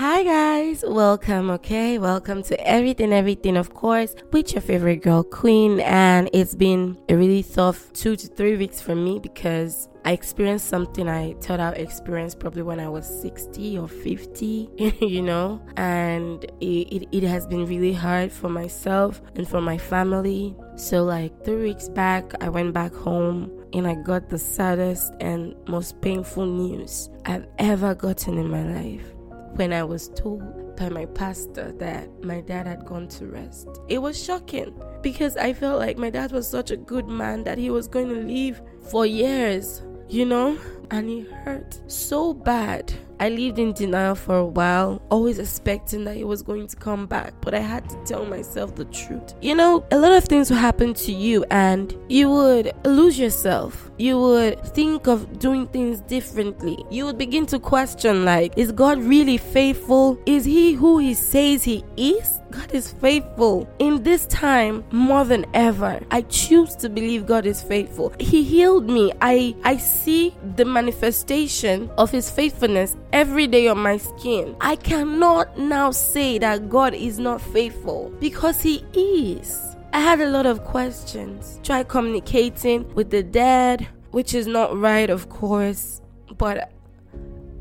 Hi guys, welcome, okay? Welcome to Everything Everything, of course, with your favorite girl, Queen. And it's been a really tough two to three weeks for me because I experienced something I thought I experienced probably when I was 60 or 50, you know, and it, it, it, has been really hard for myself and for my family. So, like three weeks back, I went back home and I got the saddest and most painful news I've ever gotten in my life when I was told by my pastor that my dad had gone to rest. It was shocking because I felt like my dad was such a good man that he was going to live for years, you know? And it hurt so bad. I lived in denial for a while, always expecting that he was going to come back, but I had to tell myself the truth. You know, a lot of things will happen to you, and you would lose yourself. You would think of doing things differently. You would begin to question, like, is God really faithful? Is he who he says he is? God is faithful. In this time, more than ever, I choose to believe God is faithful. He healed me. I, I see the manifestation of His faithfulness every day on my skin. I cannot now say that God is not faithful because He is. I had a lot of questions. Try communicating with the dead, which is not right, of course, but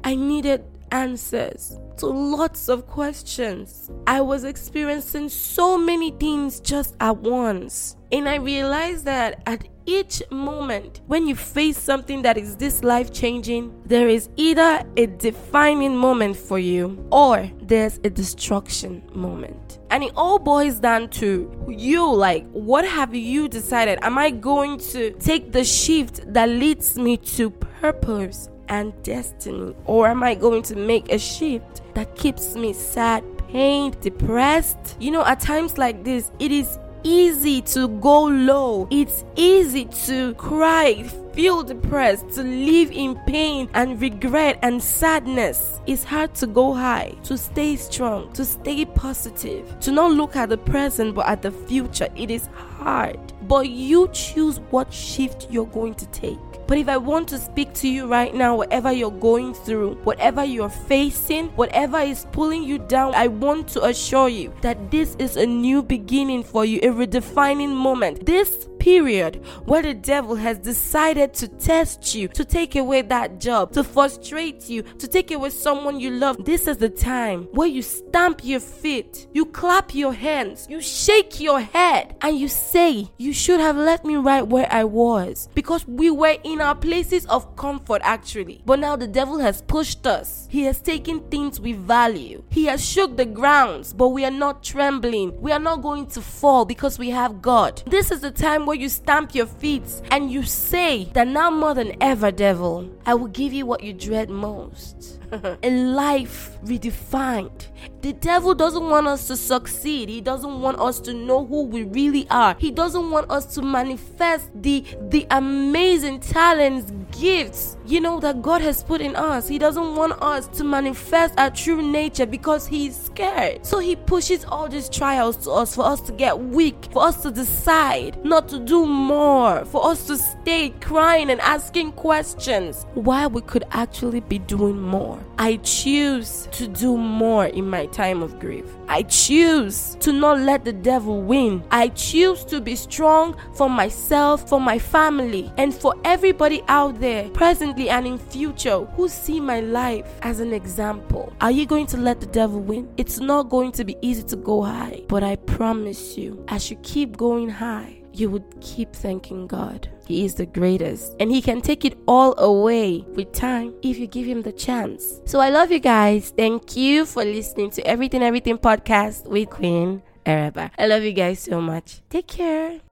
I needed answers to lots of questions. I was experiencing so many things just at once. And I realized that at each moment, when you face something that is this life changing, there is either a defining moment for you or there's a destruction moment. And it all boils down to you like, what have you decided? Am I going to take the shift that leads me to purpose? And destiny? Or am I going to make a shift that keeps me sad, pained, depressed? You know, at times like this, it is easy to go low. It's easy to cry, feel depressed, to live in pain and regret and sadness. It's hard to go high, to stay strong, to stay positive, to not look at the present but at the future. It is hard. But you choose what shift you're going to take. But if I want to speak to you right now, whatever you're going through, whatever you're facing, whatever is pulling you down, I want to assure you that this is a new beginning for you, a redefining moment. This period where the devil has decided to test you, to take away that job, to frustrate you, to take away someone you love, this is the time where you stamp your feet, you clap your hands, you shake your head, and you say, You should have let me right where I was. Because we were in our places of comfort, actually. But now the devil has pushed us, he has taken things we value, he has shook the grounds, but we are not trembling. We are not going to fall because we have God. This is the time where you stamp your feet and you say that now more than ever, devil, I will give you what you dread most. a life redefined. The devil doesn't want us to succeed. He doesn't want us to know who we really are. He doesn't want us to manifest the the amazing talents, gifts, you know that God has put in us. He doesn't want us to manifest our true nature because he's scared. So he pushes all these trials to us for us to get weak, for us to decide not to do more, for us to stay crying and asking questions while we could actually be doing more. I choose to do more in my time of grief. I choose to not let the devil win. I choose to be strong for myself, for my family, and for everybody out there, presently and in future, who see my life as an example. Are you going to let the devil win? It's not going to be easy to go high, but I promise you, as you keep going high, you would keep thanking God. He is the greatest, and He can take it all away with time if you give Him the chance. So I love you guys. Thank you for listening to Everything Everything podcast with Queen Araba. I love you guys so much. Take care.